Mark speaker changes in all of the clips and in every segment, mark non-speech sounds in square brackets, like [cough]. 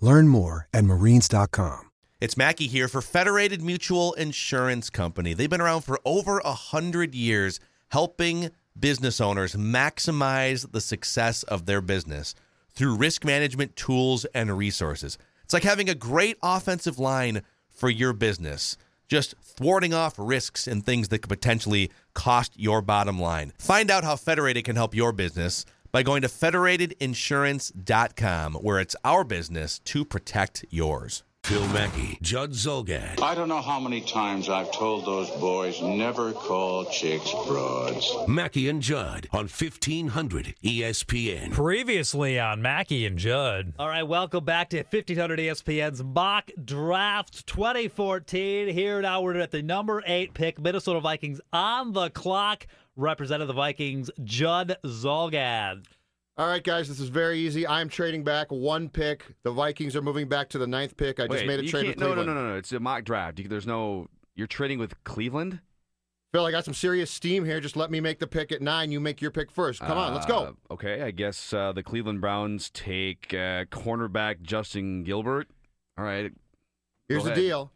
Speaker 1: Learn more at marines.com.
Speaker 2: It's Mackey here for Federated Mutual Insurance Company. They've been around for over a hundred years, helping business owners maximize the success of their business through risk management tools and resources. It's like having a great offensive line for your business, just thwarting off risks and things that could potentially cost your bottom line. Find out how Federated can help your business by going to federatedinsurance.com, where it's our business to protect yours.
Speaker 3: Phil Mackey, Judd Zulgad.
Speaker 4: I don't know how many times I've told those boys never call chicks broads.
Speaker 3: Mackey and Judd on 1500 ESPN.
Speaker 5: Previously on Mackey and Judd.
Speaker 6: All right, welcome back to 1500 ESPN's mock draft 2014. Here now we're at the number eight pick, Minnesota Vikings on the clock. Representing the Vikings, Judd Zulgad.
Speaker 7: All right, guys, this is very easy. I'm trading back one pick. The Vikings are moving back to the ninth pick. I just
Speaker 8: Wait,
Speaker 7: made a trade with
Speaker 8: no,
Speaker 7: Cleveland.
Speaker 8: no, no, no, no. It's a mock draft. You- There's no. You're trading with Cleveland.
Speaker 7: Phil, I got some serious steam here. Just let me make the pick at nine. You make your pick first. Come on, let's go.
Speaker 8: Uh, Okay, I guess uh, the Cleveland Browns take uh, cornerback Justin Gilbert. All right.
Speaker 7: Here's
Speaker 8: go
Speaker 7: the deal.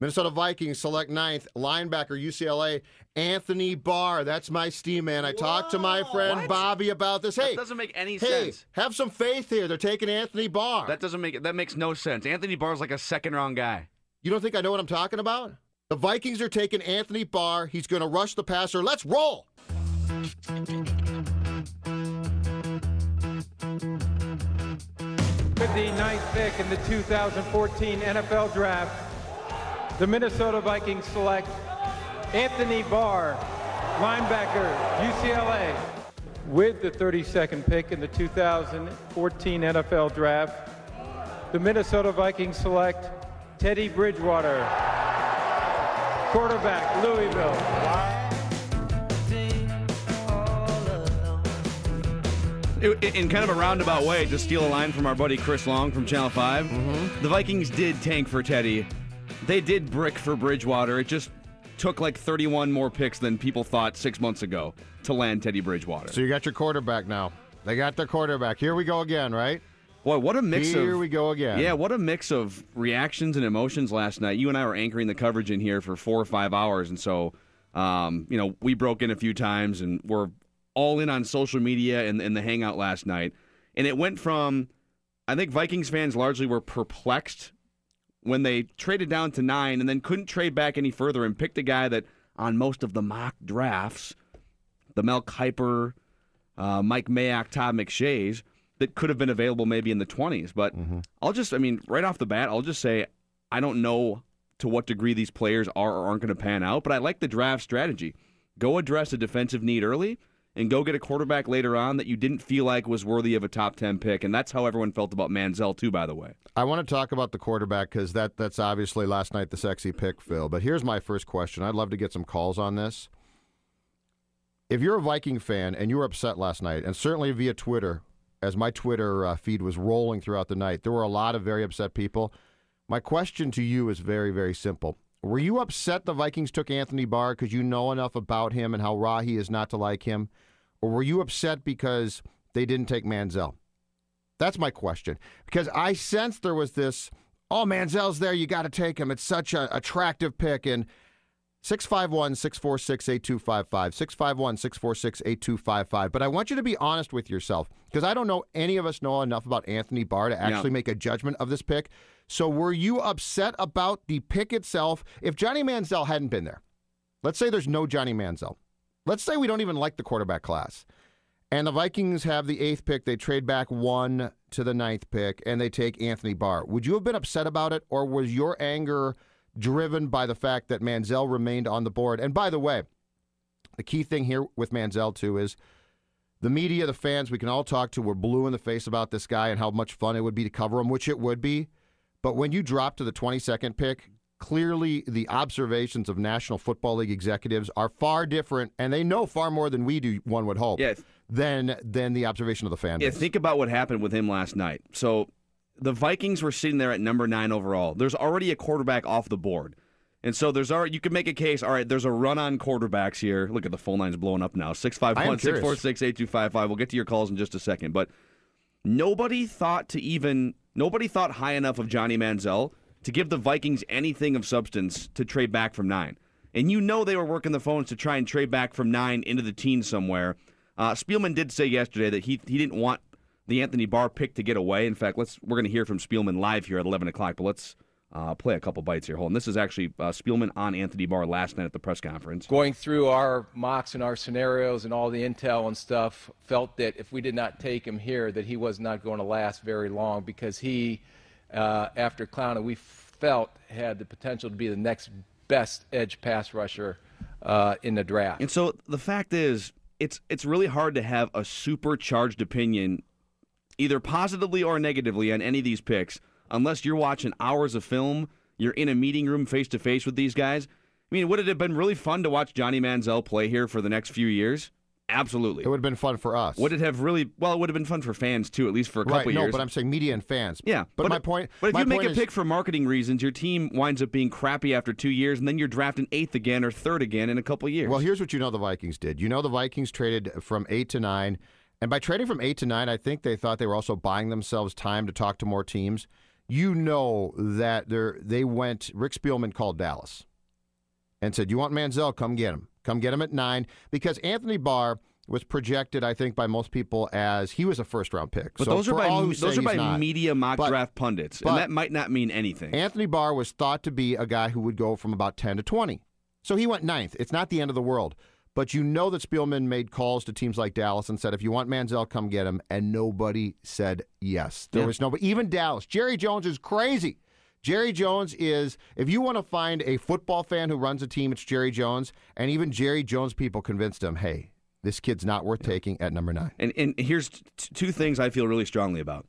Speaker 7: Minnesota Vikings select ninth linebacker UCLA Anthony Barr. That's my steam man. I talked to my friend
Speaker 8: What?
Speaker 7: Bobby about this. Hey,
Speaker 8: That doesn't make any
Speaker 7: hey,
Speaker 8: sense.
Speaker 7: have some faith here. They're taking Anthony Barr.
Speaker 8: That doesn't make that makes no sense. Anthony Barr's like a second round guy.
Speaker 7: you don't think I know what I'm talking about? The Vikings are taking Anthony Barr. He's going to rush the passer. Let's roll.
Speaker 9: With the ninth pick in the 2014 NFL Draft, the Minnesota Vikings select Anthony Barr, linebacker, UCLA. With the 32nd pick in the 2014 NFL Draft, the Minnesota Vikings select Teddy Bridgewater, quarterback, Louisville.
Speaker 8: In, in kind of a roundabout way, to steal a line from our buddy Chris Long from Channel 5,
Speaker 7: Mm-hmm.
Speaker 8: the Vikings did tank for Teddy. They did brick for Bridgewater. It just took like 31 more picks than people thought six months ago to land Teddy Bridgewater.
Speaker 7: So you got your quarterback now. They got their quarterback. Here we go again, right?
Speaker 8: Boy, what a mix of.
Speaker 7: Here we go again.
Speaker 8: Yeah, what a mix of reactions and emotions last night. You and I were anchoring the coverage in here for four or five hours, and so, um, you know, we broke in a few times, and we're all in on social media and, and the hangout last night. And it went from, I think Vikings fans largely were perplexed when they traded down to nine and then couldn't trade back any further and picked a guy that on most of the mock drafts, the Mel Kiper, uh, Mike Mayock, Todd McShays, that could have been available maybe in the 20s. But I'll just, I mean, right off the bat, I'll just say I don't know to what degree these players are or aren't going to pan out, but I like the draft strategy. Go address a defensive need early and go get a quarterback later on that you didn't feel like was worthy of a top 10 pick. And that's how everyone felt about Manziel, too, by the way.
Speaker 7: I want to talk about the quarterback because that, that's obviously last night the sexy pick, Phil. But here's my first question. I'd love to get some calls on this. If you're a Viking fan and you were upset last night, and certainly via Twitter, as my Twitter uh, feed was rolling throughout the night, there were a lot of very upset people. My question to you is very, very simple. Were you upset the Vikings took Anthony Barr because you know enough about him and how raw he is not to like him? Or were you upset because they didn't take Manziel? That's my question. Because I sensed there was this, oh, Manziel's there, you got to take him. It's such an attractive pick. And 651 646 8255. 651 646 8255. But I want you to be honest with yourself because I don't know any of us know enough about Anthony Barr to actually
Speaker 8: Yeah.
Speaker 7: make a judgment of this pick. So were you upset about the pick itself? If Johnny Manziel hadn't been there, let's say there's no Johnny Manziel. Let's say we don't even like the quarterback class. And the Vikings have the eighth pick. They trade back one to the ninth pick, and they take Anthony Barr. Would you have been upset about it, or was your anger driven by the fact that Manziel remained on the board? And by the way, the key thing here with Manziel, too, is the media, the fans, we can all talk to, were blue in the face about this guy and how much fun it would be to cover him, which it would be. But when you drop to the 22nd pick, clearly the observations of National Football League executives are far different, and they know far more than we do, one would hope,
Speaker 8: Yeah.
Speaker 7: than, than the observation of the fan
Speaker 8: Yeah, think about what happened with him last night. So the Vikings were sitting there at number nine overall. There's already a quarterback off the board. And so there's already you can make a case, all right, there's a run on quarterbacks here. Look at the phone lines blowing up now. 651 646 8255. We'll get to your calls in just a second. But nobody thought to even nobody thought high enough of Johnny Manziel to give the Vikings anything of substance to trade back from nine. And you know they were working the phones to try and trade back from nine into the teens somewhere. Uh, Spielman did say yesterday that he he didn't want the Anthony Barr pick to get away. In fact, let's we're going to hear from Spielman live here at eleven o'clock. But let's uh, play a couple bites here. Hold on. This is actually uh, Spielman on Anthony Barr last night at the press conference.
Speaker 9: Going through our mocks and our scenarios and all the intel and stuff, felt that if we did not take him here, that he was not going to last very long because he, uh, after Clowney, we felt had the potential to be the next best edge pass rusher uh, in the draft.
Speaker 8: And so the fact is, it's it's really hard to have a supercharged opinion, either positively or negatively, on any of these picks, unless you're watching hours of film, you're in a meeting room face to face with these guys. I mean, would it have been really fun to watch Johnny Manziel play here for the next few years? Absolutely.
Speaker 7: It would have been fun for us.
Speaker 8: Would it have really? Well, it would have been fun for fans too, at least for a couple years.
Speaker 7: right, no,
Speaker 8: years.
Speaker 7: but I'm saying media and fans.
Speaker 8: Yeah,
Speaker 7: but, my
Speaker 8: if-
Speaker 7: point.
Speaker 8: But if
Speaker 7: my
Speaker 8: you make a
Speaker 7: is-
Speaker 8: pick for marketing reasons, your team winds up being crappy after two years, and then you're drafting eighth again or third again in a couple years.
Speaker 7: Well, here's what you know the Vikings did. You know the Vikings traded from eight to nine, and by trading from eight to nine, I think they thought they were also buying themselves time to talk to more teams. You know that they they went. Rick Spielman called Dallas and said, "You want Manziel? Come get him. Come get him at nine because Anthony Barr." Was projected, I think, by most people as he was a first round pick.
Speaker 8: But
Speaker 7: So
Speaker 8: those are by
Speaker 7: all who say
Speaker 8: those are by
Speaker 7: not-
Speaker 8: media mock
Speaker 7: But-
Speaker 8: draft pundits, and that might not mean anything.
Speaker 7: Anthony Barr was thought to be a guy who would go from about 10 to 20. So he went ninth. It's not the end of the world. But you know that Spielman made calls to teams like Dallas and said, if you want Manziel, come get him. And nobody said yes. There
Speaker 8: Yeah.
Speaker 7: was nobody, even Dallas. Jerry Jones is crazy. Jerry Jones is, if you want to find a football fan who runs a team, it's Jerry Jones. And even Jerry Jones people convinced him, hey, this kid's not worth taking at number nine.
Speaker 8: And and here's t- two things I feel really strongly about.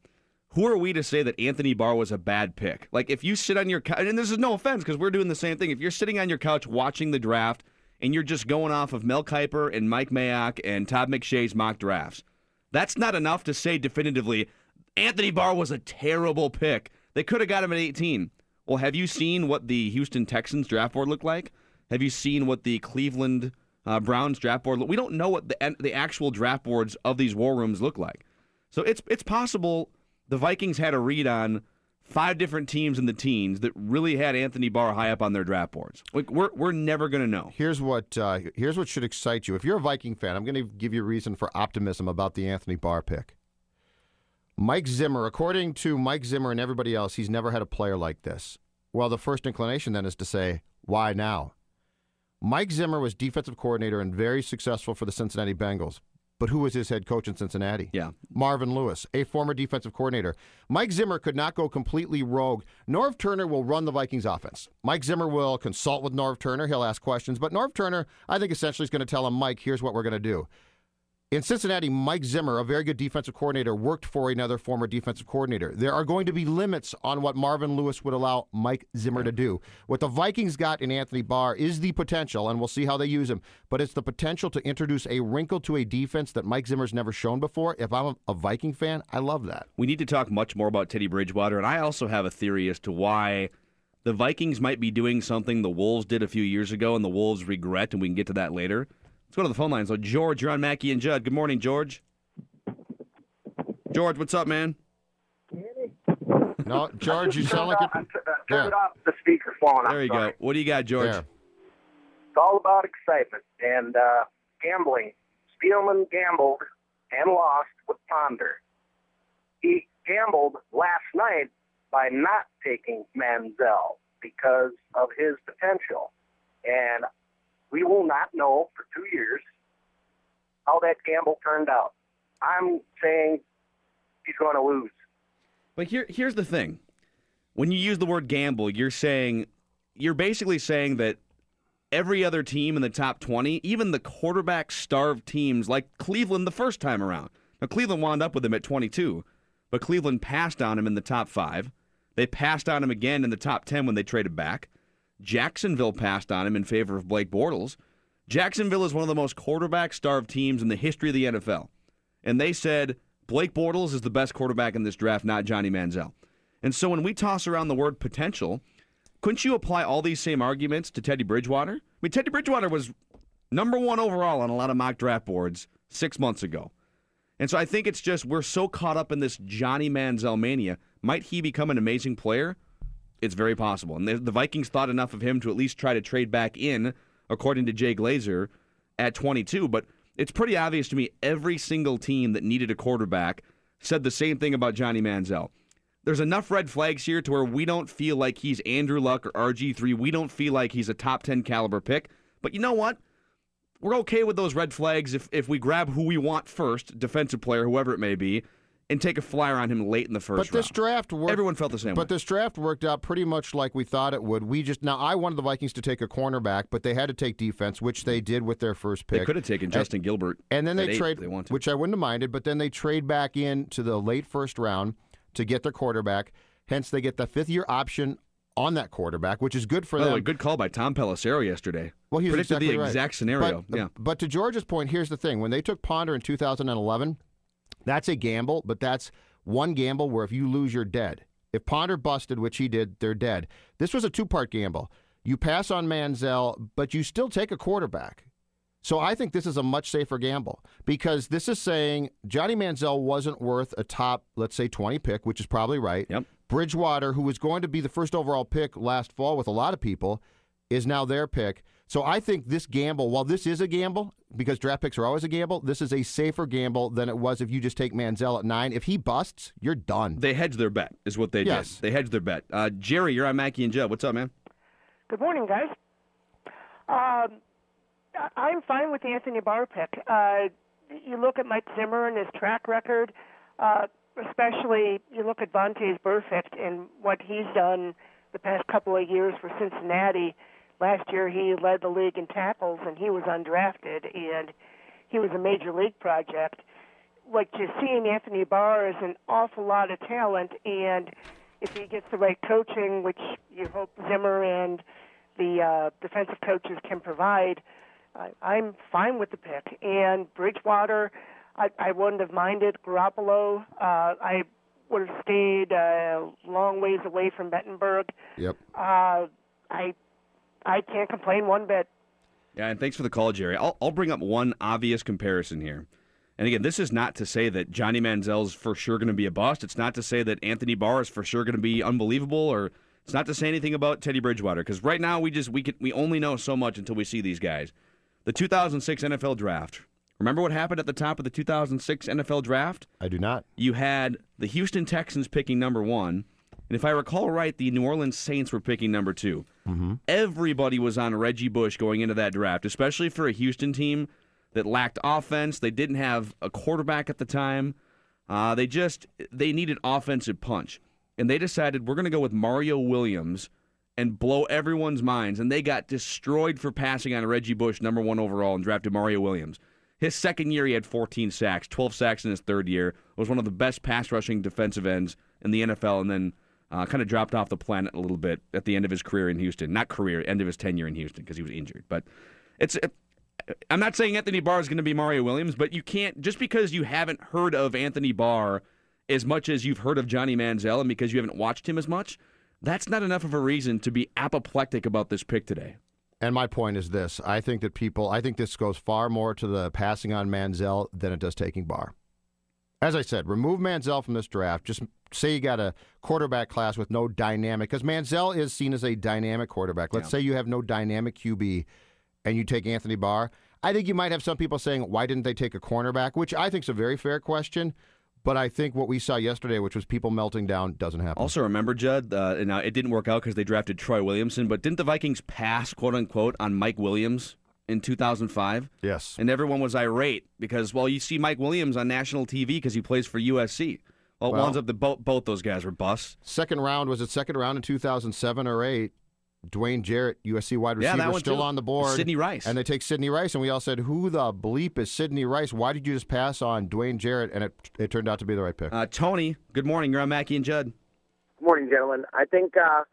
Speaker 8: Who are we to say that Anthony Barr was a bad pick? Like if you sit on your couch, and this is no offense because we're doing the same thing. If you're sitting on your couch watching the draft and you're just going off of Mel Kiper and Mike Mayock and Todd McShay's mock drafts, that's not enough to say definitively Anthony Barr was a terrible pick. They could have got him at 18. Well, have you seen what the Houston Texans draft board looked like? Have you seen what the Cleveland uh, Browns draft board? look- We don't know what the the actual draft boards of these war rooms look like. So it's it's possible the Vikings had a read on five different teams in the teens that really had Anthony Barr high up on their draft boards. Like we're we're never going to know.
Speaker 7: Here's what uh, here's what should excite you. If you're a Viking fan, I'm going to give you a reason for optimism about the Anthony Barr pick. Mike Zimmer, according to Mike Zimmer and everybody else, he's never had a player like this. Well, the first inclination then is to say, why now? Mike Zimmer was defensive coordinator and very successful for the Cincinnati Bengals. But who was his head coach in Cincinnati?
Speaker 8: Yeah.
Speaker 7: Marvin Lewis, a former defensive coordinator. Mike Zimmer could not go completely rogue. Norv Turner will run the Vikings offense. Mike Zimmer will consult with Norv Turner. He'll ask questions. But Norv Turner, I think, essentially is going to tell him, Mike, here's what we're going to do. In Cincinnati, Mike Zimmer, a very good defensive coordinator, worked for another former defensive coordinator. There are going to be limits on what Marvin Lewis would allow Mike Zimmer to do. What the Vikings got in Anthony Barr is the potential, and we'll see how they use him, but it's the potential to introduce a wrinkle to a defense that Mike Zimmer's never shown before. If I'm a, Viking fan, I love that.
Speaker 8: We need to talk much more about Teddy Bridgewater, and I also have a theory as to why the Vikings might be doing something the Wolves did a few years ago, and the Wolves regret, and we can get to that later. Let's go to the phone line. So, George, you're on Mackey and Judd. Good morning, George. George, what's up, man?
Speaker 7: No, George, you sound like a.
Speaker 10: Turn
Speaker 7: There.
Speaker 10: it off the speakerphone. I'm
Speaker 8: There you
Speaker 10: sorry.
Speaker 8: go. What do you got, George?
Speaker 7: There.
Speaker 10: It's all about excitement and uh, gambling. Spielman gambled and lost with Ponder. He gambled last night by not taking Manziel because of his potential. And we will not know for two years how that gamble turned out. I'm saying he's going to lose.
Speaker 8: But here, here's the thing: when you use the word gamble, you're saying you're basically saying that every other team in the top 20, even the quarterback starved teams like Cleveland the first time around. Now Cleveland wound up with him at 22, but Cleveland passed on him in the top five. They passed on him again in the top 10 when they traded back. Jacksonville passed on him in favor of Blake Bortles. Jacksonville is one of the most quarterback starved teams in the history of the NFL. And they said Blake Bortles is the best quarterback in this draft, not Johnny Manziel. And so when we toss around the word potential, couldn't you apply all these same arguments to Teddy Bridgewater? I mean, Teddy Bridgewater was number one overall on a lot of mock draft boards six months ago. And so I think it's just we're so caught up in this Johnny Manziel mania. Might he become an amazing player? It's very possible. And the, the Vikings thought enough of him to at least try to trade back in, according to Jay Glazer, at 22. But it's pretty obvious to me every single team that needed a quarterback said the same thing about Johnny Manziel. There's enough red flags here to where we don't feel like he's Andrew Luck or RG3. We don't feel like he's a top 10 caliber pick. But you know what? We're okay with those red flags if, if we grab who we want first, defensive player, whoever it may be, and take a flyer on him late in the first
Speaker 7: But this
Speaker 8: round.
Speaker 7: draft worked.
Speaker 8: Everyone felt the same
Speaker 7: But
Speaker 8: way.
Speaker 7: this draft worked out pretty much like we thought it would. We just now I wanted the Vikings to take a cornerback, but they had to take defense, which they did with their first pick.
Speaker 8: They could have taken
Speaker 7: And-
Speaker 8: Justin Gilbert.
Speaker 7: And then they trade,
Speaker 8: they
Speaker 7: which I wouldn't have minded, but then they trade back in to the late first round to get their quarterback. Hence, they get the fifth year option on that quarterback, which is good for
Speaker 8: the
Speaker 7: them.
Speaker 8: way, good call by Tom Pelissero yesterday.
Speaker 7: Well, he
Speaker 8: predicted
Speaker 7: exactly
Speaker 8: the
Speaker 7: right.
Speaker 8: exact scenario.
Speaker 7: But,
Speaker 8: yeah.
Speaker 7: but to George's point, here's the thing: when they took Ponder in 2011, that's a gamble, but that's one gamble where if you lose, you're dead. If Ponder busted, which he did, they're dead. This was a two-part gamble. You pass on Manziel, but you still take a quarterback. So I think this is a much safer gamble because this is saying Johnny Manziel wasn't worth a top, let's say, 20 pick, which is probably right.
Speaker 8: Yep.
Speaker 7: Bridgewater, who was going to be the first overall pick last fall with a lot of people, is now their pick. So I think this gamble, while this is a gamble, because draft picks are always a gamble, this is a safer gamble than it was if you just take Manziel at nine. If he busts, you're done.
Speaker 8: They hedge their bet, is what they
Speaker 7: Yes.
Speaker 8: did. They hedged their bet. Uh, Jerry, you're on Mackey and Judd. What's up, man?
Speaker 11: Good morning, guys. Um, I- I'm fine with the Anthony Barr pick. Uh, you look at Mike Zimmer and his track record, uh, especially you look at Vontaze Burfict and what he's done the past couple of years for Cincinnati. Last year he led the league in tackles and he was undrafted and he was a major league project. What you're seeing Anthony Barr is an awful lot of talent and if he gets the right coaching, which you hope Zimmer and the uh, defensive coaches can provide, I, I'm fine with the pick. And Bridgewater, I, I wouldn't have minded. Garoppolo, uh, I would have stayed a long ways away from Mettenberger.
Speaker 7: Yep.
Speaker 11: Uh, I I can't complain one bit.
Speaker 8: Yeah, and thanks for the call, Jerry. I'll, I'll bring up one obvious comparison here. And again, this is not to say that Johnny Manziel's for sure going to be a bust. It's not to say that Anthony Barr is for sure going to be unbelievable, or it's not to say anything about Teddy Bridgewater. Because right now we just we can we only know so much until we see these guys. The 2006 NFL Draft. Remember what happened at the top of the 2006 NFL Draft?
Speaker 7: I do not.
Speaker 8: You had the Houston Texans picking number one, and if I recall right, the New Orleans Saints were picking number 2
Speaker 7: Mm-hmm.
Speaker 8: Everybody was on Reggie Bush going into that draft, especially for a Houston team that lacked offense. They didn't have a quarterback at the time. Uh, they just they needed offensive punch, and they decided we're going to go with Mario Williams and blow everyone's minds. And they got destroyed for passing on Reggie Bush, number one overall, and drafted Mario Williams. His second year, he had 14 sacks, 12 sacks in his third year. Was one of the best pass rushing defensive ends in the NFL, and then uh, kind of dropped off the planet a little bit at the end of his career in Houston. Not career, end of his tenure in Houston because he was injured. But it's. I'm not saying Anthony Barr is going to be Mario Williams, but you can't just because you haven't heard of Anthony Barr as much as you've heard of Johnny Manziel, and because you haven't watched him as much. That's not enough of a reason to be apoplectic about this pick today.
Speaker 7: And my point is this: I think that people, I think this goes far more to the passing on Manziel than it does taking Barr. As I said, remove Manziel from this draft. Just say you got a quarterback class with no dynamic, because Manziel is seen as a dynamic quarterback. Let's
Speaker 8: Yeah.
Speaker 7: say you have no dynamic QB, and you take Anthony Barr, I think you might have some people saying, why didn't they take a cornerback? Which I think is a very fair question. But I think what we saw yesterday, which was people melting down, doesn't happen.
Speaker 8: Also, remember, Judd, uh, and now it didn't work out because they drafted Troy Williamson, but didn't the Vikings pass, quote unquote, on Mike Williams in 2005?
Speaker 7: Yes.
Speaker 8: And everyone was irate because, well, you see Mike Williams on national TV because he plays for USC. Well, it
Speaker 7: Well-
Speaker 8: winds up that both, both those guys were busts.
Speaker 7: Second round was it second round in 2007 or eight? Dwayne Jarrett, USC wide
Speaker 8: Yeah,
Speaker 7: receiver,
Speaker 8: that one
Speaker 7: still
Speaker 8: too.
Speaker 7: on the board.
Speaker 8: Sidney Rice.
Speaker 7: and they take Sidney Rice, and we all said, "Who the bleep is Sidney Rice? Why did you just pass on Dwayne Jarrett?" And it it turned out to be the right pick.
Speaker 8: Uh, Tony, good morning. You're on Mackey and Judd.
Speaker 10: Good morning, gentlemen. I think uh,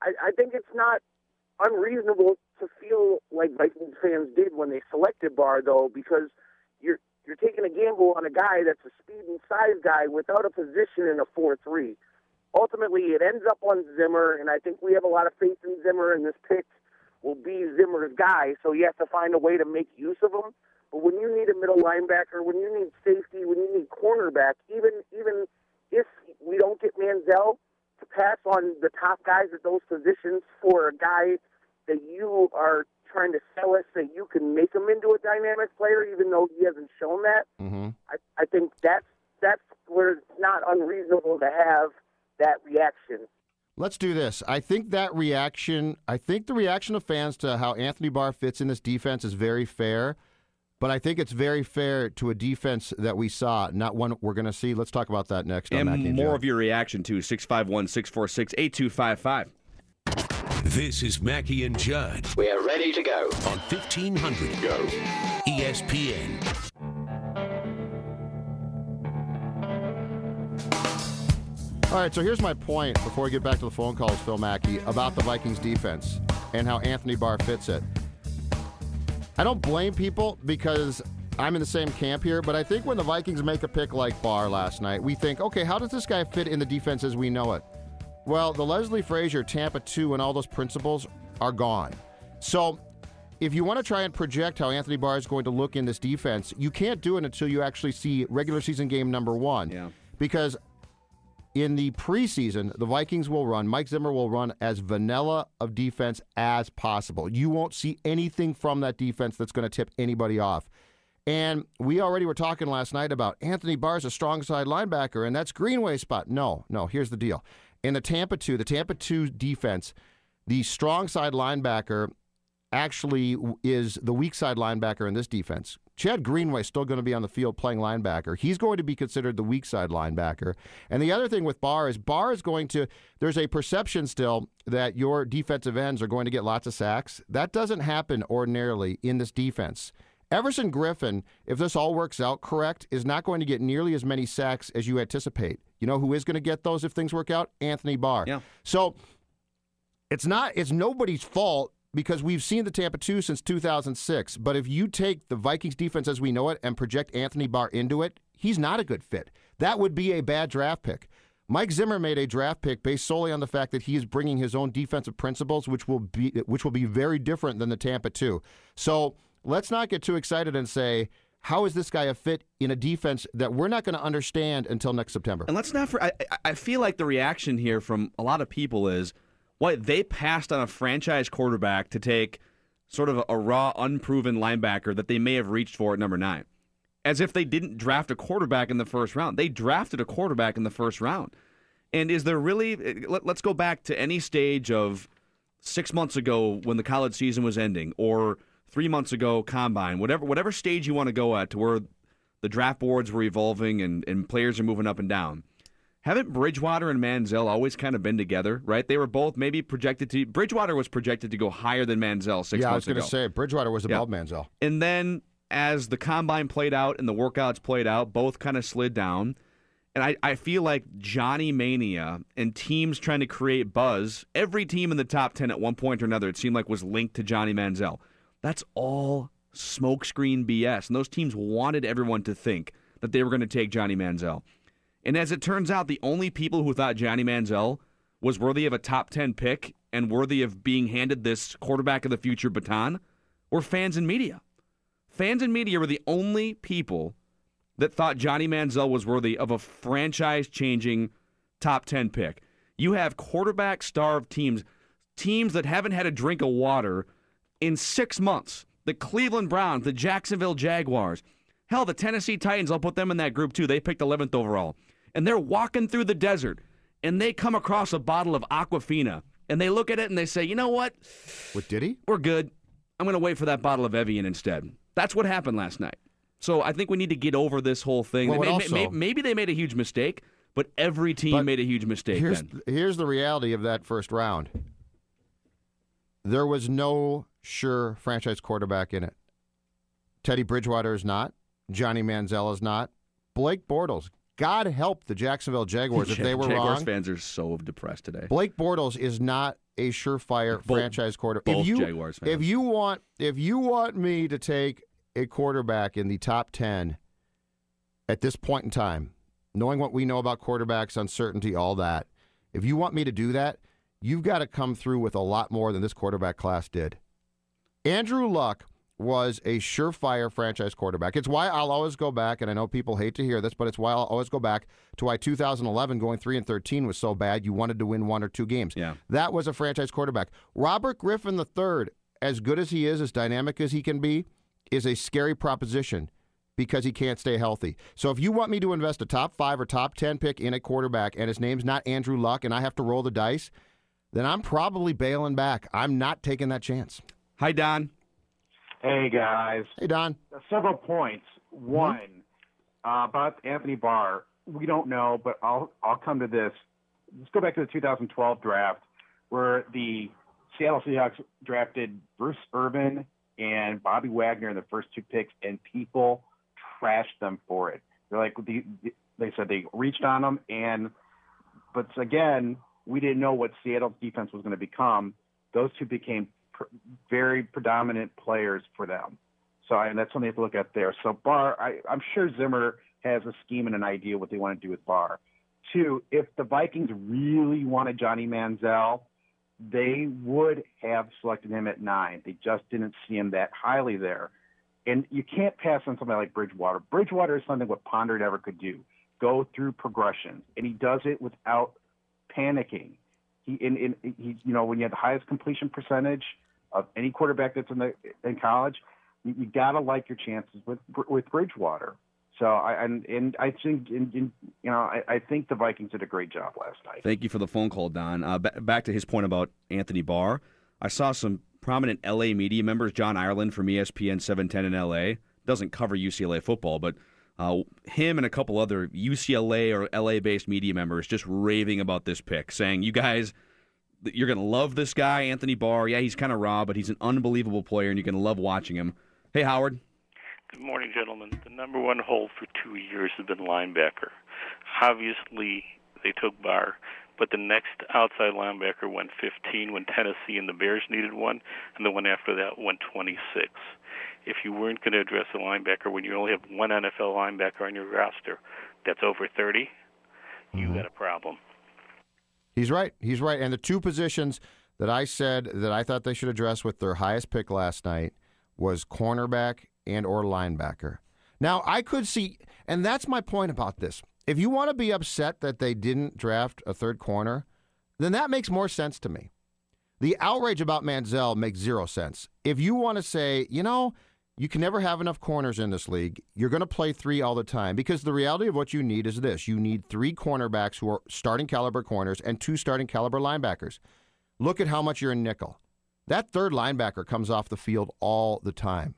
Speaker 10: I, I think it's not unreasonable to feel like Vikings fans did when they selected Barr, though, because you're taking a gamble on a guy that's a speed and size guy without a position in a four-three. Ultimately, it ends up on Zimmer, and I think we have a lot of faith in Zimmer, and this pick will be Zimmer's guy. So you have to find a way to make use of him. But when you need a middle linebacker, when you need safety, when you need cornerback, even even if we don't get Manziel, to pass on the top guys at those positions for a guy that you are trying to sell us that you can make him into a dynamic player, even though he hasn't shown that.
Speaker 7: Mm-hmm.
Speaker 10: I, I think that's that's where it's not unreasonable to have that reaction.
Speaker 7: Let's do this. I think that reaction, I think the reaction of fans to how Anthony Barr fits in this defense is very fair, but I think it's very fair to a defense that we saw, not one we're going to see. Let's talk about that next on Mackey
Speaker 8: And
Speaker 7: and
Speaker 8: more
Speaker 7: Judd.
Speaker 8: of your reaction to 651 646 8255.
Speaker 3: This is Mackey and Judd
Speaker 12: We are ready to go.
Speaker 3: on 1500 Go ESPN.
Speaker 7: All right, so here's my point before we get back to the phone calls, Phil Mackey, about the Vikings defense and how Anthony Barr fits it. I don't blame people because I'm in the same camp here, but I think when the Vikings make a pick like Barr last night, we think, okay, how does this guy fit in the defense as we know it? Well, the Leslie Frazier, Tampa 2, and all those principles are gone. So if you want to try and project how Anthony Barr is going to look in this defense, you can't do it until you actually see regular season game number one.
Speaker 8: Yeah.
Speaker 7: Because in the preseason, the Vikings will run, Mike Zimmer will run as vanilla of defense as possible. You won't see anything from that defense that's going to tip anybody off. And we already were talking last night about Anthony Barr Barr's a strong side linebacker, and that's Greenway's spot. No, no, here's the deal. In the Tampa 2, the Tampa 2 defense, the strong side linebacker actually is the weak side linebacker in this defense. Chad Greenway still going to be on the field playing linebacker. He's going to be considered the weak side linebacker. And the other thing with Barr is Barr is going to, there's a perception still that your defensive ends are going to get lots of sacks. That doesn't happen ordinarily in this defense. Everson Griffen, if this all works out correct, is not going to get nearly as many sacks as you anticipate. You know who is going to get those if things work out? Anthony Barr.
Speaker 8: Yeah.
Speaker 7: So it's not it's nobody's fault because we've seen the Tampa 2 since 2006. But if you take the Vikings defense as we know it and project Anthony Barr into it, he's not a good fit. That would be a bad draft pick. Mike Zimmer made a draft pick based solely on the fact that he is bringing his own defensive principles, which will be which will be very different than the Tampa 2. So let's not get too excited and say, how is this guy a fit in a defense that we're not going to understand until next September?
Speaker 8: And let's not. For, I, I- feel like the reaction here from a lot of people is, what they passed on a franchise quarterback to take sort of a, a raw, unproven linebacker that they may have reached for at number nine, as if they didn't draft a quarterback in the first round. They drafted a quarterback in the first round. And is there really? Eh, let, let's go back to any stage of six months ago when the college season was ending, or three months ago combine, whatever whatever stage you want to go at to where the draft boards were evolving and, and players are moving up and down. Haven't Bridgewater and Manziel always kind of been together, right? They were both maybe projected to. Bridgewater was projected to go higher than Manziel six
Speaker 7: yeah, I was going to say Bridgewater was
Speaker 8: Yeah.
Speaker 7: above Manziel.
Speaker 8: And then as the combine played out and the workouts played out, both kind of slid down. And I, I feel like Johnny Mania and teams trying to create buzz, every team in the top 10 at one point or another, it seemed like was linked to Johnny Manziel. That's all smokescreen BS. And those teams wanted everyone to think that they were going to take Johnny Manziel. And as it turns out, the only people who thought Johnny Manziel was worthy of a top 10 pick and worthy of being handed this quarterback of the future baton were fans and media. Fans and media were the only people that thought Johnny Manziel was worthy of a franchise changing top 10 pick. You have quarterback starved teams, teams that haven't had a drink of water in six months the Cleveland Browns, the Jacksonville Jaguars. Hell, the Tennessee Titans, I'll put them in that group too. They picked 11th overall. And they're walking through the desert and they come across a bottle of Aquafina and they look at it and they say, you know what?
Speaker 7: What did he?
Speaker 8: We're good. I'm going to wait for that bottle of Evian instead. That's what happened last night. So I think we need to get over this whole thing.
Speaker 7: Well,
Speaker 8: They may-
Speaker 7: also-
Speaker 8: maybe they made a huge mistake, but every team
Speaker 7: But
Speaker 8: made a huge mistake
Speaker 7: Here's here's the reality of that first round. There was no sure franchise quarterback in it. Teddy Bridgewater is not. Johnny Manziel is not. Blake Bortles. God help the Jacksonville Jaguars if [laughs] they were
Speaker 8: Jaguars
Speaker 7: wrong.
Speaker 8: fans are so depressed today.
Speaker 7: Blake Bortles is not a surefire
Speaker 8: Both-
Speaker 7: franchise quarterback.
Speaker 8: both
Speaker 7: if you,
Speaker 8: Jaguars fans.
Speaker 7: If you want, if you want me to take a quarterback in the top ten at this point in time, knowing what we know about quarterbacks, uncertainty, all that, if you want me to do that, you've got to come through with a lot more than this quarterback class did. Andrew Luck was a surefire franchise quarterback. It's why I'll always go back, and I know people hate to hear this, but it's why I'll always go back to why 2011 going three and 13 was so bad. You wanted to win one or two games.
Speaker 8: Yeah.
Speaker 7: That was a franchise quarterback. Robert Griffin III, as good as he is, as dynamic as he can be, is a scary proposition because he can't stay healthy. So if you want me to invest a top five or top 10 pick in a quarterback and his name's not Andrew Luck and I have to roll the dice, then I'm probably bailing back. I'm not taking that chance.
Speaker 8: Hi, Don.
Speaker 12: Hey guys.
Speaker 7: Hey Don.
Speaker 12: Several points. One uh, about Anthony Barr. We don't know, but I'll I'll come to this. Let's go back to the 2012 draft where the Seattle Seahawks drafted Bruce Irvin and Bobby Wagner in the first two picks, and people trashed them for it. They're like the, they said they reached on them, and but again, we didn't know what Seattle's defense was going to become. Those two became pr- very predominant players for them. So and that's something you have to look at there. So Barr, I, I'm sure Zimmer has a scheme and an idea what they want to do with Barr. Two, if the Vikings really wanted Johnny Manziel, they would have selected him at nine. They just didn't see him that highly there. And you can't pass on somebody like Bridgewater. Bridgewater is something what Ponder never could do. Go through progressions, and he does it without panicking. He, in, in, he, you know, when you have the highest completion percentage of any quarterback that's in the in college, you, you gotta like your chances with with Bridgewater. So I and, and I think in, you know I, I think the Vikings did a great job last night.
Speaker 8: Thank you for the phone call, Don. Uh, ba- back to his point about Anthony Barr. I saw some prominent LA media members, John Ireland from ESPN 710 in LA, doesn't cover UCLA football, but uh, him and a couple other UCLA or LA based media members just raving about this pick, saying, You guys, you're going to love this guy, Anthony Barr. Yeah, he's kind of raw, but he's an unbelievable player, and you're going to love watching him. Hey, Howard.
Speaker 13: Good morning, gentlemen. The number one hole for two years has been linebacker. Obviously, they took Barr, but the next outside linebacker went 15 when Tennessee and the Bears needed one, and the one after that went 26. If you weren't going to address a linebacker when you only have one NFL linebacker on your roster that's over 30, you mm-hmm. got a problem.
Speaker 7: He's right. He's right. And the two positions that I said that I thought they should address with their highest pick last night was cornerback and or linebacker. Now, I could see and that's my point about this. If you want to be upset that they didn't draft a third corner, then that makes more sense to me. The outrage about Manziel makes zero sense. If you want to say, you know, you can never have enough corners in this league. You're going to play three all the time because the reality of what you need is this you need three cornerbacks who are starting caliber corners and two starting caliber linebackers. Look at how much you're in nickel. That third linebacker comes off the field all the time.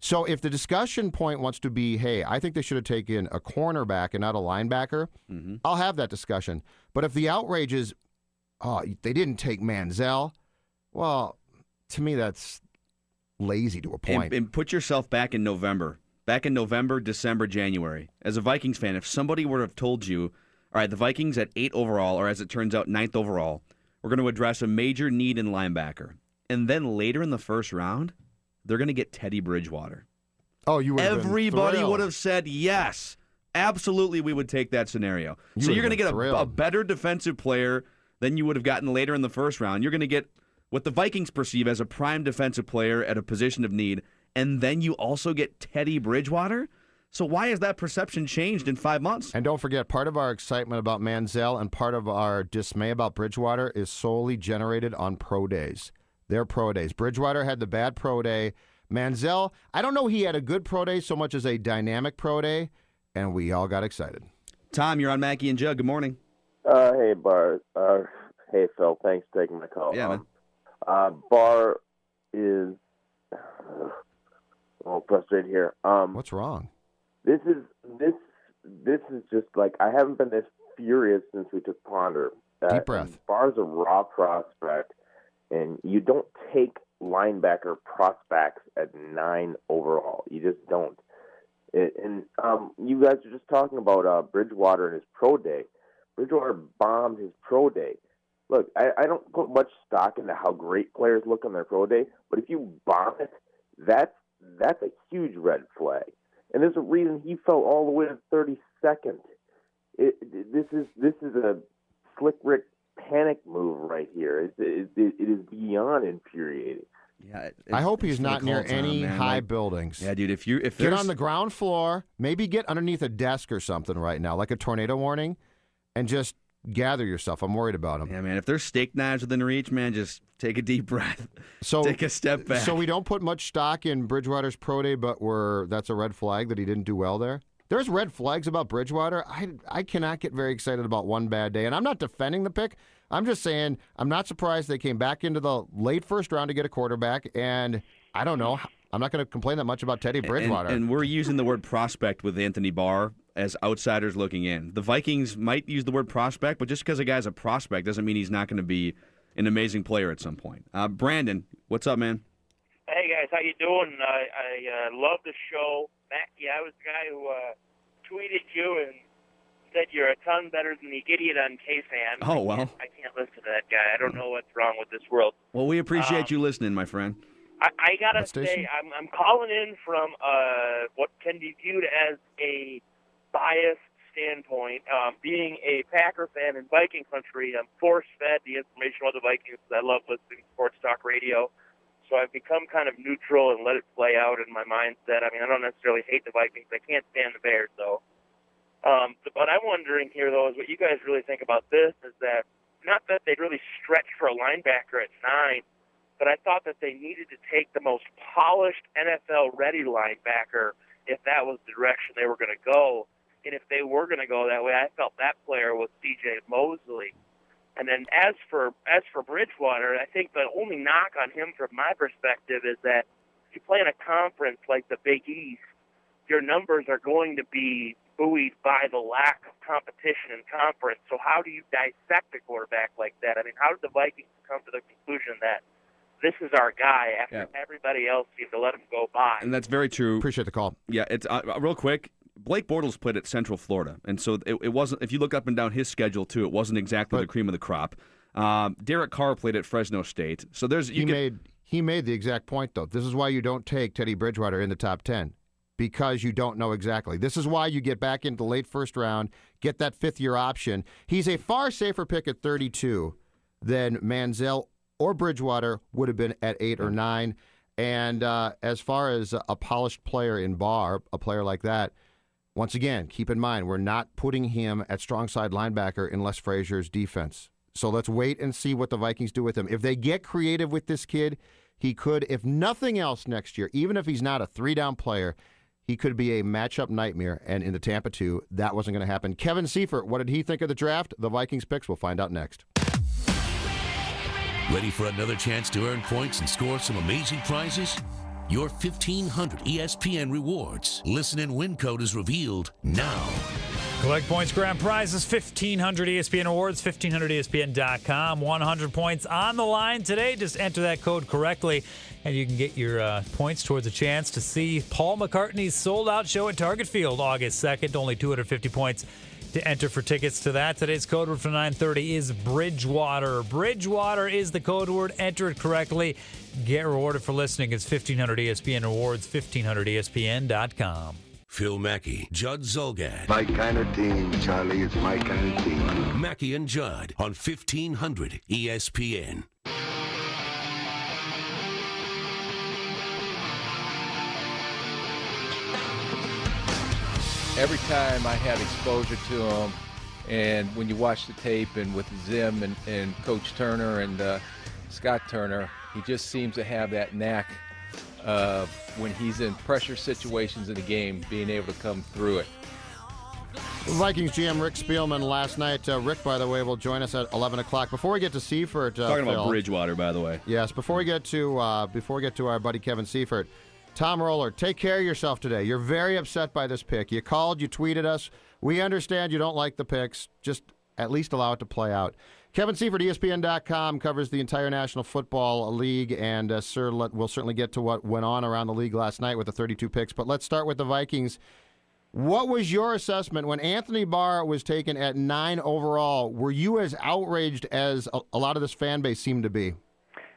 Speaker 7: So if the discussion point wants to be, hey, I think they should have taken a cornerback and not a linebacker, mm-hmm. I'll have that discussion. But if the outrage is, oh, they didn't take Manziel, well, to me, that's lazy to a point.
Speaker 8: And, and put yourself back in November. Back in November, December, January. As a Vikings fan, if somebody were to have told you, all right, the Vikings at eight overall, or as it turns out, ninth overall, we're going to address a major need in linebacker. And then later in the first round, they're going to get Teddy Bridgewater.
Speaker 7: Oh, you would
Speaker 8: Everybody would have said yes. Absolutely, we would take that scenario.
Speaker 7: You
Speaker 8: so you're going to get a, a better defensive player than you would have gotten later in the first round. You're going to get what the Vikings perceive as a prime defensive player at a position of need, and then you also get Teddy Bridgewater. So why has that perception changed in five months?
Speaker 7: And don't forget, part of our excitement about Manziel and part of our dismay about Bridgewater is solely generated on pro days. Their pro days. Bridgewater had the bad pro day. Manziel, I don't know he had a good pro day so much as a dynamic pro day, and we all got excited.
Speaker 8: Tom, you're on Mackey and Judd. Good morning.
Speaker 14: Uh, hey, Bart. Uh, hey, Phil. Thanks for taking my call.
Speaker 8: Yeah,
Speaker 14: um, uh, Bar is uh, a little frustrated here. Um,
Speaker 7: What's wrong?
Speaker 14: This is this this is just like I haven't been this furious since we took Ponder. Uh,
Speaker 7: Deep breath.
Speaker 14: and Barr's a raw prospect, and you don't take linebacker prospects at nine overall. You just don't. It, and um, you guys are just talking about uh, Bridgewater and his pro day. Bridgewater bombed his pro day. Look, I, I don't put much stock into how great players look on their pro day, but if you bomb it, that's that's a huge red flag. And there's a reason he fell all the way to 32nd. It, it, this is this is a slick Rick panic move right here. It, it, it, it is beyond infuriating.
Speaker 8: Yeah,
Speaker 7: I hope he's
Speaker 8: it's for the
Speaker 7: not near
Speaker 8: call,
Speaker 7: any
Speaker 8: man.
Speaker 7: high
Speaker 8: Like-
Speaker 7: buildings.
Speaker 8: Yeah, dude. If you if
Speaker 7: Get on the ground floor, maybe get underneath a desk or something right now, like a tornado warning, and just gather yourself. I'm worried about him.
Speaker 8: yeah, man. If there's steak knives within reach, man, just take a deep [laughs] breath.
Speaker 7: So
Speaker 8: take a step back.
Speaker 7: So we don't put much stock in Bridgewater's pro day, but we're that's a red flag that he didn't do well there. There's red flags about Bridgewater. I I cannot get very excited about one bad day, and I'm not defending the pick. I'm just saying I'm not surprised they came back into the late first round to get a quarterback, and I don't know. I'm not going to complain that much about Teddy
Speaker 8: And-
Speaker 7: Bridgewater.
Speaker 8: And, we're using the word prospect with Anthony Barr as outsiders looking in. The Vikings might use the word prospect, but just because a guy's a prospect doesn't mean he's not going to be an amazing player at some point. Uh, Brandon, what's up, man?
Speaker 15: Hey guys, how you doing? I, I uh, love the show. Mackey, I was the guy who uh, tweeted you and said you're a ton better than the idiot on KFan.
Speaker 8: Oh, well.
Speaker 15: I can't listen to that guy. I don't know what's wrong with this world.
Speaker 8: Well, we appreciate
Speaker 15: Um,
Speaker 8: you listening, my friend.
Speaker 15: I, I gotta
Speaker 8: What
Speaker 15: say, I'm, I'm calling in from uh, what can be viewed as a biased standpoint. Um, being a Packer fan in Viking country, I'm force fed the information about the Vikings. I love listening to sports talk radio. So I've become kind of neutral and let it play out in my mindset. I mean, I don't necessarily hate the Vikings. I can't stand the Bears, though. Um, but I'm wondering here, though, is what you guys really think about this is that not that they'd really stretch for a linebacker at nine, but I thought that they needed to take the most polished NFL ready linebacker if that was the direction they were going to go. And if they were going to go that way, I felt that player was C.J. Mosley. And then as for as for Bridgewater, I think the only knock on him from my perspective is that if you play in a conference like the Big East, your numbers are going to be buoyed by the lack of competition in conference. So how do you dissect a quarterback like that? I mean, how did the Vikings come to the conclusion that this is our guy after everybody else seemed to let him go by?
Speaker 8: And that's very true.
Speaker 7: Appreciate the call.
Speaker 8: Yeah, it's uh, uh, real quick. Blake Bortles played at Central Florida, and so it, it wasn't. If you look up and down his schedule too, it wasn't exactly the cream of the crop. Um, Derek Carr played at Fresno State, so there's you
Speaker 7: he
Speaker 8: can-
Speaker 7: made he made the exact point though. This is why you don't take Teddy Bridgewater in the top ten because you don't know exactly. This is why you get back into the late first round, get that fifth year option. He's a far safer pick at 32 than Manziel or Bridgewater would have been at eight or nine. And uh, as far as a polished player in Barr, a player like that. Once again, keep in mind, we're not putting him at strong side linebacker unless Frazier's defense. So let's wait and see what the Vikings do with him. If they get creative with this kid, he could, if nothing else next year, even if he's not a three down player, he could be a matchup nightmare. And in the Tampa 2, that wasn't going to happen. Kevin Seifert, what did he think of the draft? The Vikings picks, we'll find out next.
Speaker 3: Ready for another chance to earn points and score some amazing prizes? Your 1500 ESPN rewards. Listen and win code is revealed now.
Speaker 5: Collect points, grand prizes, 1500 ESPN awards, 1500ESPN.com. 100 points on the line today. Just enter that code correctly, and you can get your uh, points towards a chance to see Paul McCartney's sold out show at Target Field August 2nd. Only 250 points to enter for tickets to that. Today's code word for 930 is Bridgewater. Bridgewater is the code word. Enter it correctly. Get rewarded for listening. It's 1500 ESPN awards, 1500ESPN.com.
Speaker 3: Phil Mackey, Judd Zulgad.
Speaker 16: My kind of team, Charlie. It's my kind of team.
Speaker 3: Mackey and Judd on 1500 ESPN.
Speaker 17: Every time I have exposure to him, and when you watch the tape and with Zim and, and Coach Turner and uh, Scott Turner, he just seems to have that knack uh, when he's in pressure situations in the game, being able to come through it.
Speaker 7: Vikings GM Rick Spielman last night. Uh, Rick, by the way, will join us at 11 o'clock. Before we get to Seifert, uh,
Speaker 8: Talking about
Speaker 7: Phil-
Speaker 8: Bridgewater, by the way.
Speaker 7: Yes, before we get to uh, before we get to our buddy Kevin Seifert, Tom Roller, take care of yourself today. You're very upset by this pick. You called, you tweeted us. We understand you don't like the picks. Just at least allow it to play out. Kevin Seifert, ESPN.com, covers the entire National Football League, and uh, sir, let, we'll certainly get to what went on around the league last night with the 32 picks. But let's start with the Vikings. What was your assessment when Anthony Barr was taken at nine overall? Were you as outraged as a, a lot of this fan base seemed to be?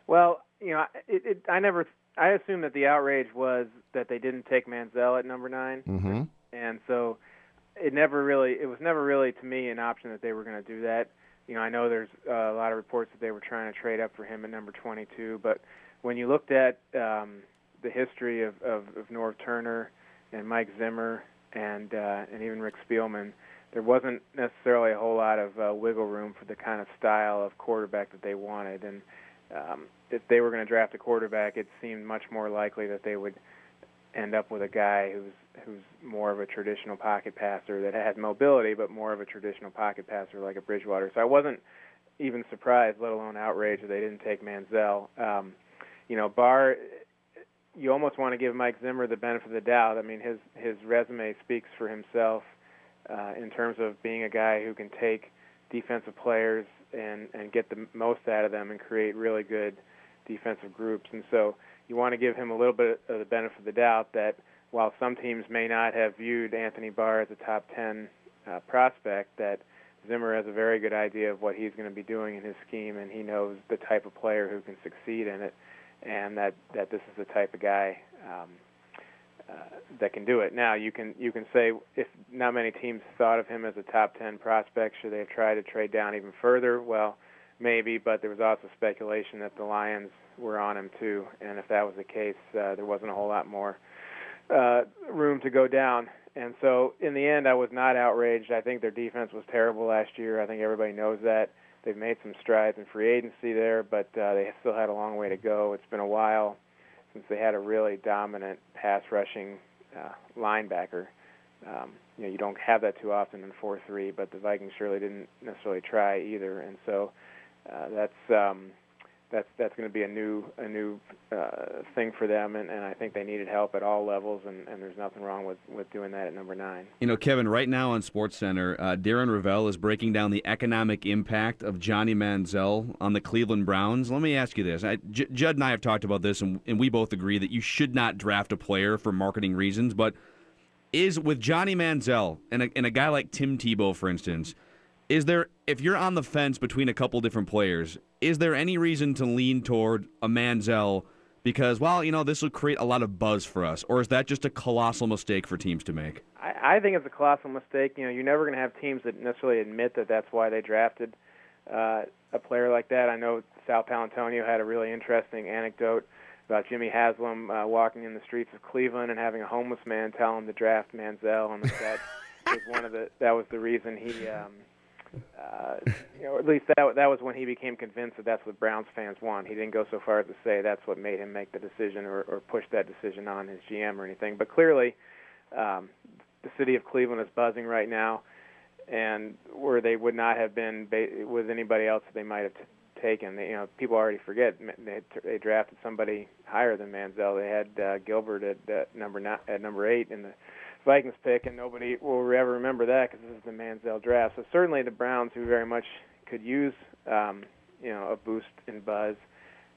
Speaker 18: Well, you know, it, it, I never, I assume that the outrage was that they didn't take Manziel at number 9
Speaker 7: Mm-hmm.
Speaker 18: and so it never really, it was never really to me an option that they were going to do that. You know, I know there's uh, a lot of reports that they were trying to trade up for him at number 22, but when you looked at um, the history of, of, of Norv Turner and Mike Zimmer and uh, and even Rick Spielman, there wasn't necessarily a whole lot of uh, wiggle room for the kind of style of quarterback that they wanted. And um, if they were going to draft a quarterback, it seemed much more likely that they would end up with a guy who's who's more of a traditional pocket passer that has mobility, but more of a traditional pocket passer like a Bridgewater. So I wasn't even surprised, let alone outraged, that they didn't take Manziel. Um, you know, Barr you almost want to give Mike Zimmer the benefit of the doubt. I mean, his his resume speaks for himself uh, in terms of being a guy who can take defensive players and and get the most out of them and create really good defensive groups. And so you want to give him a little bit of the benefit of the doubt that while some teams may not have viewed Anthony Barr as a top 10 uh, prospect, that Zimmer has a very good idea of what he's going to be doing in his scheme, and he knows the type of player who can succeed in it and that that this is the type of guy um, uh, that can do it. Now you can you can say if not many teams thought of him as a top ten prospect, should they have tried to trade down even further? Well, maybe, but there was also speculation that the Lions were on him too, and if that was the case, uh, there wasn't a whole lot more uh, room to go down. And so in the end, I was not outraged. I think their defense was terrible last year. I think everybody knows that. They've made some strides in free agency there, but uh, they still had a long way to go. It's been a while since they had a really dominant pass rushing uh, linebacker. Um, you know, you don't have that too often in 4-3, but the Vikings surely didn't necessarily try either, and so uh, that's um, that's that's going to be a new a new uh, thing for them, and, and I think they needed help at all levels, and, and there's nothing wrong with with doing that at number nine.
Speaker 8: You know, Kevin, right now on SportsCenter, uh, Darren Rovell is breaking down the economic impact of Johnny Manziel on the Cleveland Browns. Let me ask you this. I, J- Judd and I have talked about this, and, and we both agree that you should not draft a player for marketing reasons, but is with Johnny Manziel and a, and a guy like Tim Tebow, for instance, is there, if you're on the fence between a couple different players, is there any reason to lean toward a Manziel because, well, you know, this will create a lot of buzz for us? Or is that just a colossal mistake for teams to make?
Speaker 18: I, I think it's a colossal mistake. You know, you're never going to have teams that necessarily admit that that's why they drafted uh, a player like that. I know Sal Paolantonio had a really interesting anecdote about Jimmy Haslam uh, walking in the streets of Cleveland and having a homeless man tell him to draft Manziel, and that [laughs] was one of the that was the reason he. Um, uh, you know, at least that that was when he became convinced that that's what Browns fans want. He didn't go so far as to say that's what made him make the decision or, or push that decision on his GM or anything. But clearly, um, the city of Cleveland is buzzing right now, and where they would not have been ba- with anybody else they might have t- taken. They, you know, people already forget they they drafted somebody higher than Manziel. They had uh, Gilbert at uh, number nine, at number eight in the Vikings pick, and nobody will ever remember that because this is the Manziel draft. So certainly the Browns, who very much could use, um, you know, a boost in buzz,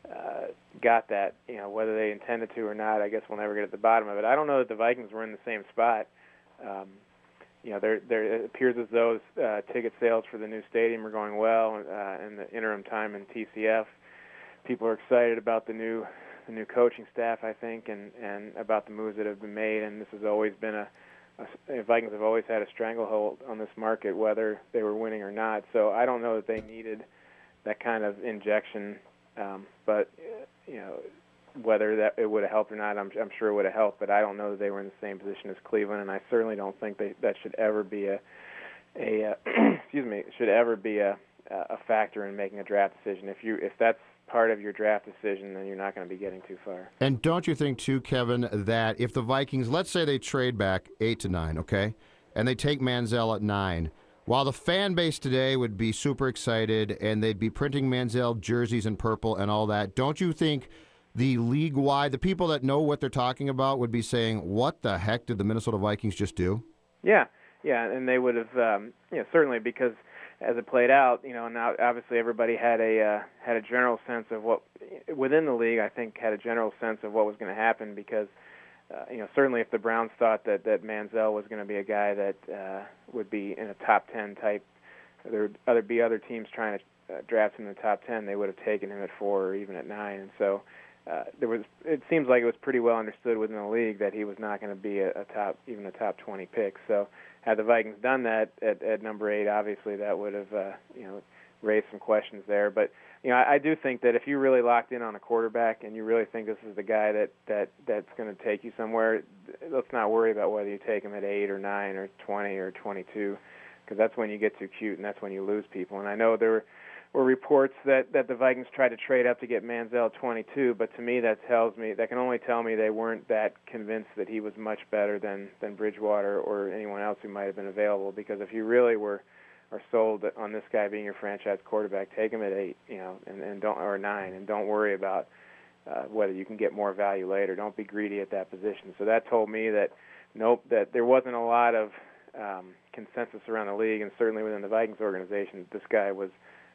Speaker 18: uh, got that. You know, whether they intended to or not, I guess we'll never get at the bottom of it. I don't know that the Vikings were in the same spot. Um, you know, there there appears as though uh, ticket sales for the new stadium are going well uh, in the interim time in TCF. People are excited about the new the new coaching staff, I think, and and about the moves that have been made. And this has always been a, a Vikings have always had a stranglehold on this market, whether they were winning or not. So I don't know that they needed that kind of injection, um, but you know whether that it would have helped or not, I'm I'm sure it would have helped. But I don't know that they were in the same position as Cleveland, and I certainly don't think they that should ever be a a uh, [clears throat] excuse me should ever be a a factor in making a draft decision. If you if that's part of your draft decision, then you're not going to be getting too far.
Speaker 7: And don't you think too, Kevin, that if the Vikings, let's say they trade back eight to nine, okay, and they take Manziel at nine, while the fan base today would be super excited and they'd be printing Manziel jerseys in purple and all that, don't you think the league wide, the people that know what they're talking about would be saying, "What the heck did the Minnesota Vikings just do?"
Speaker 18: Yeah, yeah, and they would have, um, you know, certainly because as it played out, you know, and obviously everybody had a uh, had a general sense of what within the league. I think had a general sense of what was going to happen because, uh, you know, certainly if the Browns thought that that Manziel was going to be a guy that uh, would be in a top ten type, there would other be other teams trying to uh, draft him in the top ten. They would have taken him at four or even at nine, and so. Uh, there was. It seems like it was pretty well understood within the league that he was not going to be a, a top, even a top 20 pick. So, had the Vikings done that at, at number eight, obviously that would have uh, you know raised some questions there. But you know, I, I do think that if you really locked in on a quarterback and you really think this is the guy that that that's going to take you somewhere, let's not worry about whether you take him at eight or nine or twenty or twenty-two, because that's when you get too cute and that's when you lose people. And I know there were were reports that that the Vikings tried to trade up to get Manziel at 22, but to me that tells me that can only tell me they weren't that convinced that he was much better than than Bridgewater or anyone else who might have been available. Because if you really were are sold on this guy being your franchise quarterback, take him at eight, you know, and, and don't or nine, and don't worry about uh, whether you can get more value later. Don't be greedy at that position. So that told me that nope, that there wasn't a lot of um, consensus around the league, and certainly within the Vikings organization, this guy was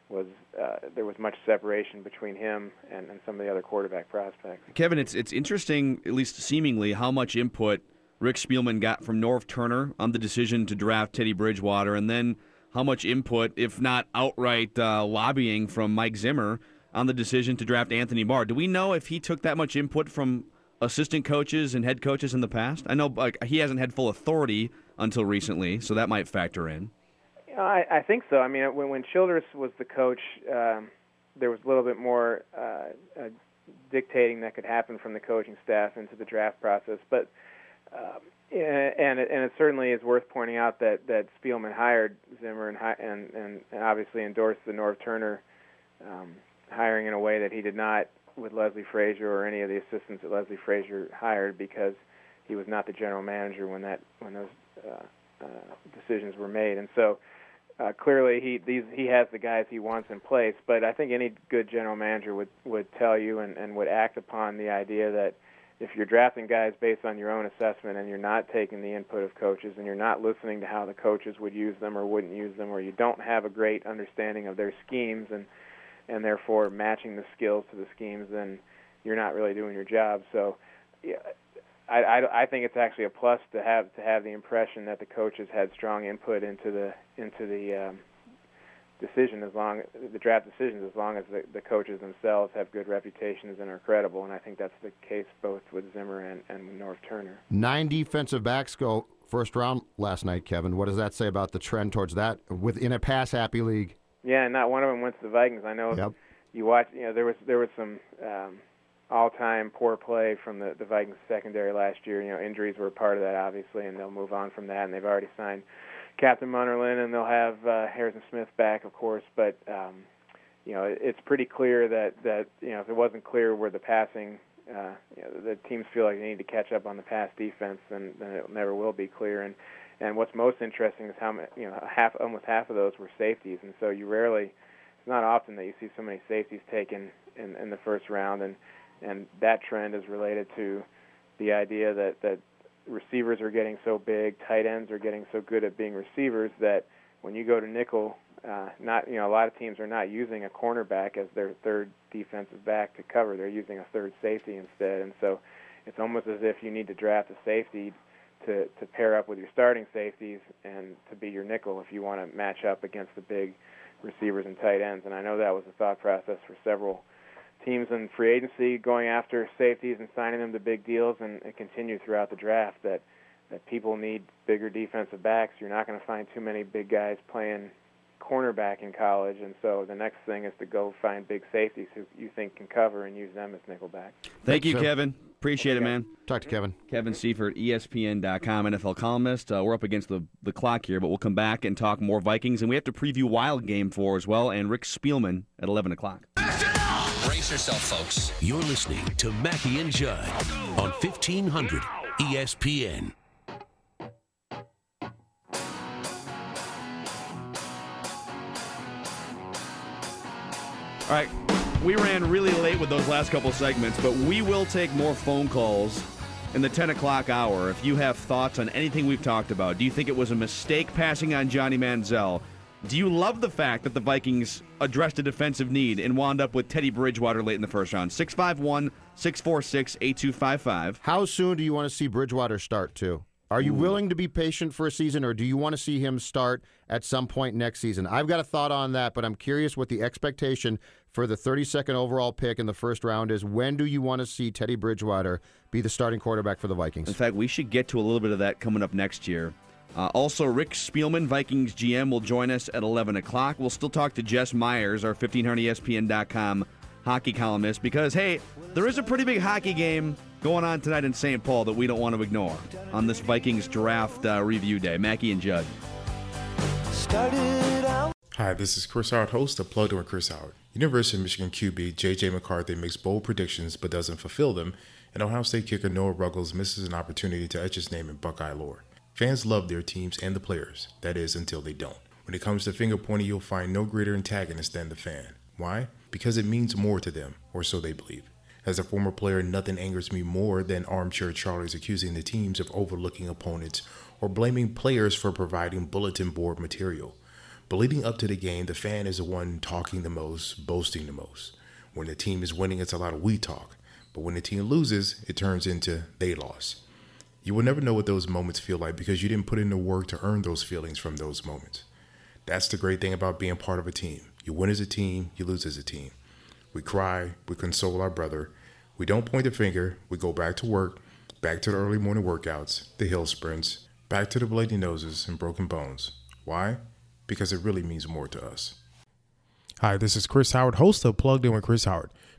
Speaker 18: was uh, there was much separation between him and, and some of the other quarterback prospects.
Speaker 8: Kevin, it's it's interesting, at least seemingly, how much input Rick Spielman got from Norv Turner on the decision to draft Teddy Bridgewater, and then how much input, if not outright uh, lobbying, from Mike Zimmer on the decision to draft Anthony Barr. Do we know if he took that much input from assistant coaches and head coaches in the past? I know like, he hasn't had full authority until recently, so that might factor in.
Speaker 18: I, I think so. I mean, when when Childress was the coach, um, there was a little bit more uh, uh, dictating that could happen from the coaching staff into the draft process. But um, and it, and it certainly is worth pointing out that that Spielman hired Zimmer and and and, and obviously endorsed the Norv Turner um, hiring in a way that he did not with Leslie Frazier or any of the assistants that Leslie Frazier hired because he was not the general manager when that when those uh, uh, decisions were made. And so uh, clearly he these he has the guys he wants in place. But I think any good general manager would would tell you and, and would act upon the idea that if you're drafting guys based on your own assessment and you're not taking the input of coaches and you're not listening to how the coaches would use them or wouldn't use them or you don't have a great understanding of their schemes and and therefore matching the skills to the schemes then you're not really doing your job so yeah, I, I, I think it's actually a plus to have to have the impression that the coaches had strong input into the into the um, decision as long the draft decisions as long as the, the coaches themselves have good reputations and are credible and I think that's the case both with Zimmer and, and Norv Turner.
Speaker 7: Nine defensive backs go first round last night, Kevin. What does that say about the trend towards that within a pass happy league?
Speaker 18: Yeah, and not one of them went to the Vikings. I know
Speaker 7: yep.
Speaker 18: you watch you know there was there was some um, all-time poor play from the the Vikings secondary last year. You know, injuries were a part of that, obviously, and they'll move on from that. And they've already signed Captain Munnerlyn, and they'll have uh, Harrison Smith back, of course. But um, you know, it's pretty clear that that you know if it wasn't clear where the passing, uh, you know, the teams feel like they need to catch up on the pass defense, then then it never will be clear. And and what's most interesting is how many, you know half almost half of those were safeties, and so you rarely. It's not often that you see so many safeties taken in, in the first round, and and that trend is related to the idea that that receivers are getting so big, tight ends are getting so good at being receivers that when you go to nickel, uh, not you know a lot of teams are not using a cornerback as their third defensive back to cover. They're using a third safety instead, and so it's almost as if you need to draft a safety to to pair up with your starting safeties and to be your nickel if you want to match up against the big receivers and tight ends. And I know that was the thought process for several teams in free agency going after safeties and signing them to big deals, and it continued throughout the draft that that people need bigger defensive backs. You're not going to find too many big guys playing cornerback in college, and so the next thing is to go find big safeties who you think can cover and use them as nickelback.
Speaker 8: Thank you, Kevin. Appreciate it, man.
Speaker 7: Talk to Kevin.
Speaker 8: Kevin Seifert, ESPN.com, NFL columnist. Uh, we're up against the, the clock here, but we'll come back and talk more Vikings, and we have to preview Wild Game 4 as well, and Rick Spielman at 11 o'clock.
Speaker 19: Brace yourself, folks.
Speaker 3: You're listening to Mackey and Judd on E 1500 ESPN.
Speaker 8: All right, we ran really late with those last couple segments, but we will take more phone calls in the 10 o'clock hour. If you have thoughts on anything we've talked about, do you think it was a mistake passing on Johnny Manziel? Do you love the fact that the Vikings addressed a defensive need and wound up with Teddy Bridgewater late in the first round? 651 646 8255.
Speaker 7: How soon do you want to see Bridgewater start, too? Are you
Speaker 8: Ooh.
Speaker 7: willing to be patient for a season, or do you want to see him start at some point next season? I've got a thought on that, but I'm curious what the expectation for the 32nd overall pick in the first round is. When do you want to see Teddy Bridgewater be the starting quarterback for the Vikings?
Speaker 8: In fact, we should get to a little bit of that coming up next year. Uh, also, Rick Spielman, Vikings GM, will join us at 11 o'clock. We'll still talk to Jess Myers, our 1500ESPN.com hockey columnist, because, hey, there is a pretty big hockey game going on tonight in St. Paul that we don't want to ignore on this Vikings draft uh, review day. Mackey and Judd.
Speaker 20: Hi, this is Chris Howard, host of Plugged In with Chris Howard. University of Michigan QB J.J. McCarthy makes bold predictions but doesn't fulfill them, and Ohio State kicker Noah Ruggles misses an opportunity to etch his name in Buckeye lore. Fans love their teams and the players, that is, until they don't. When it comes to finger pointing, you'll find no greater antagonist than the fan. Why? Because it means more to them, or so they believe. As a former player, nothing angers me more than armchair Charlies accusing the teams of overlooking opponents or blaming players for providing bulletin board material. But leading up to the game, the fan is the one talking the most, boasting the most. When the team is winning, it's a lot of we talk. But when the team loses, it turns into they lost. You will never know what those moments feel like because you didn't put in the work to earn those feelings from those moments. That's the great thing about being part of a team. You win as a team, you lose as a team. We cry, we console our brother. We don't point the finger, we go back to work, back to the early morning workouts, the hill sprints, back to the bloody noses and broken bones. Why? Because it really means more to us. Hi, this is Chris Howard, host of Plugged In with Chris Howard.